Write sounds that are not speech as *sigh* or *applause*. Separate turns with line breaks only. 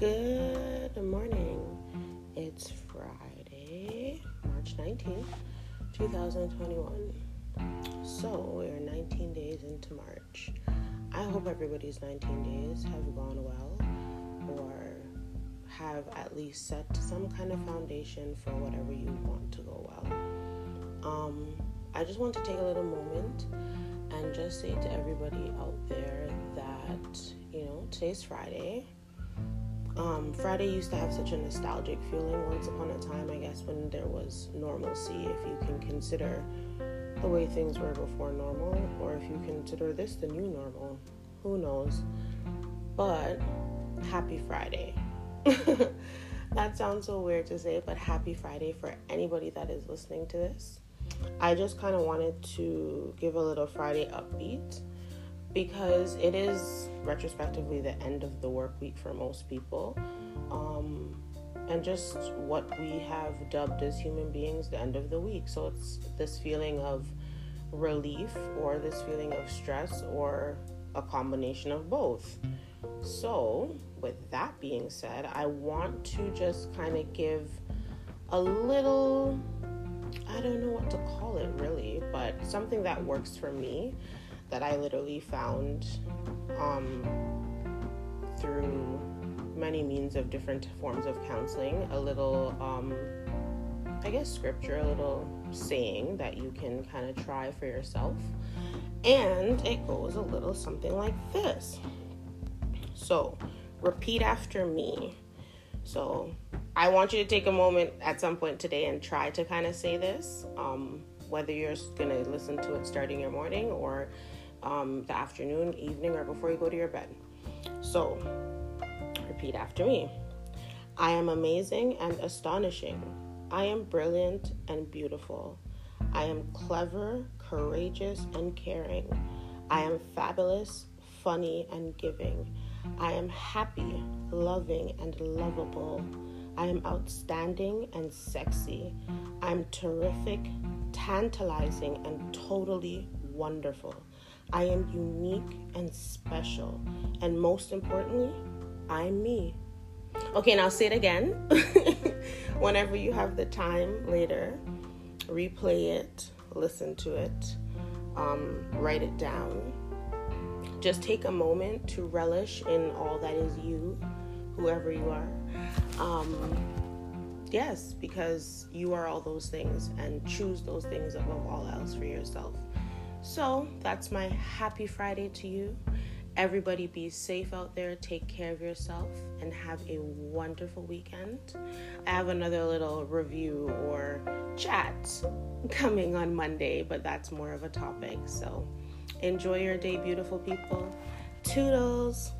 Good morning. It's Friday, March 19th, 2021. So, we're 19 days into March. I hope everybody's 19 days have gone well or have at least set some kind of foundation for whatever you want to go well. Um, I just want to take a little moment and just say to everybody out there that, you know, today's Friday um, Friday used to have such a nostalgic feeling once upon a time, I guess, when there was normalcy, if you can consider the way things were before normal, or if you consider this the new normal. Who knows? But happy Friday. *laughs* that sounds so weird to say, but happy Friday for anybody that is listening to this. I just kind of wanted to give a little Friday upbeat because it is retrospectively the end of the work week for most people. Um, and just what we have dubbed as human beings the end of the week. So it's this feeling of relief or this feeling of stress or a combination of both. So, with that being said, I want to just kind of give a little, I don't know what to call it really, but something that works for me that I literally found um, through many means of different forms of counseling. A little, um, I guess, scripture, a little saying that you can kind of try for yourself. And it goes a little something like this. So, repeat after me. So, I want you to take a moment at some point today and try to kind of say this. Um, whether you're going to listen to it starting your morning or um, the afternoon, evening, or before you go to your bed. So, repeat after me I am amazing and astonishing. I am brilliant and beautiful. I am clever, courageous, and caring. I am fabulous, funny, and giving. I am happy, loving, and lovable. I am outstanding and sexy. I'm terrific, tantalizing, and totally wonderful. I am unique and special. And most importantly, I'm me. Okay, now say it again. *laughs* Whenever you have the time later, replay it, listen to it, um, write it down. Just take a moment to relish in all that is you, whoever you are. Um, yes, because you are all those things and choose those things above all else for yourself. So that's my happy Friday to you. Everybody be safe out there, take care of yourself, and have a wonderful weekend. I have another little review or chat *laughs* coming on Monday, but that's more of a topic. So enjoy your day, beautiful people. Toodles.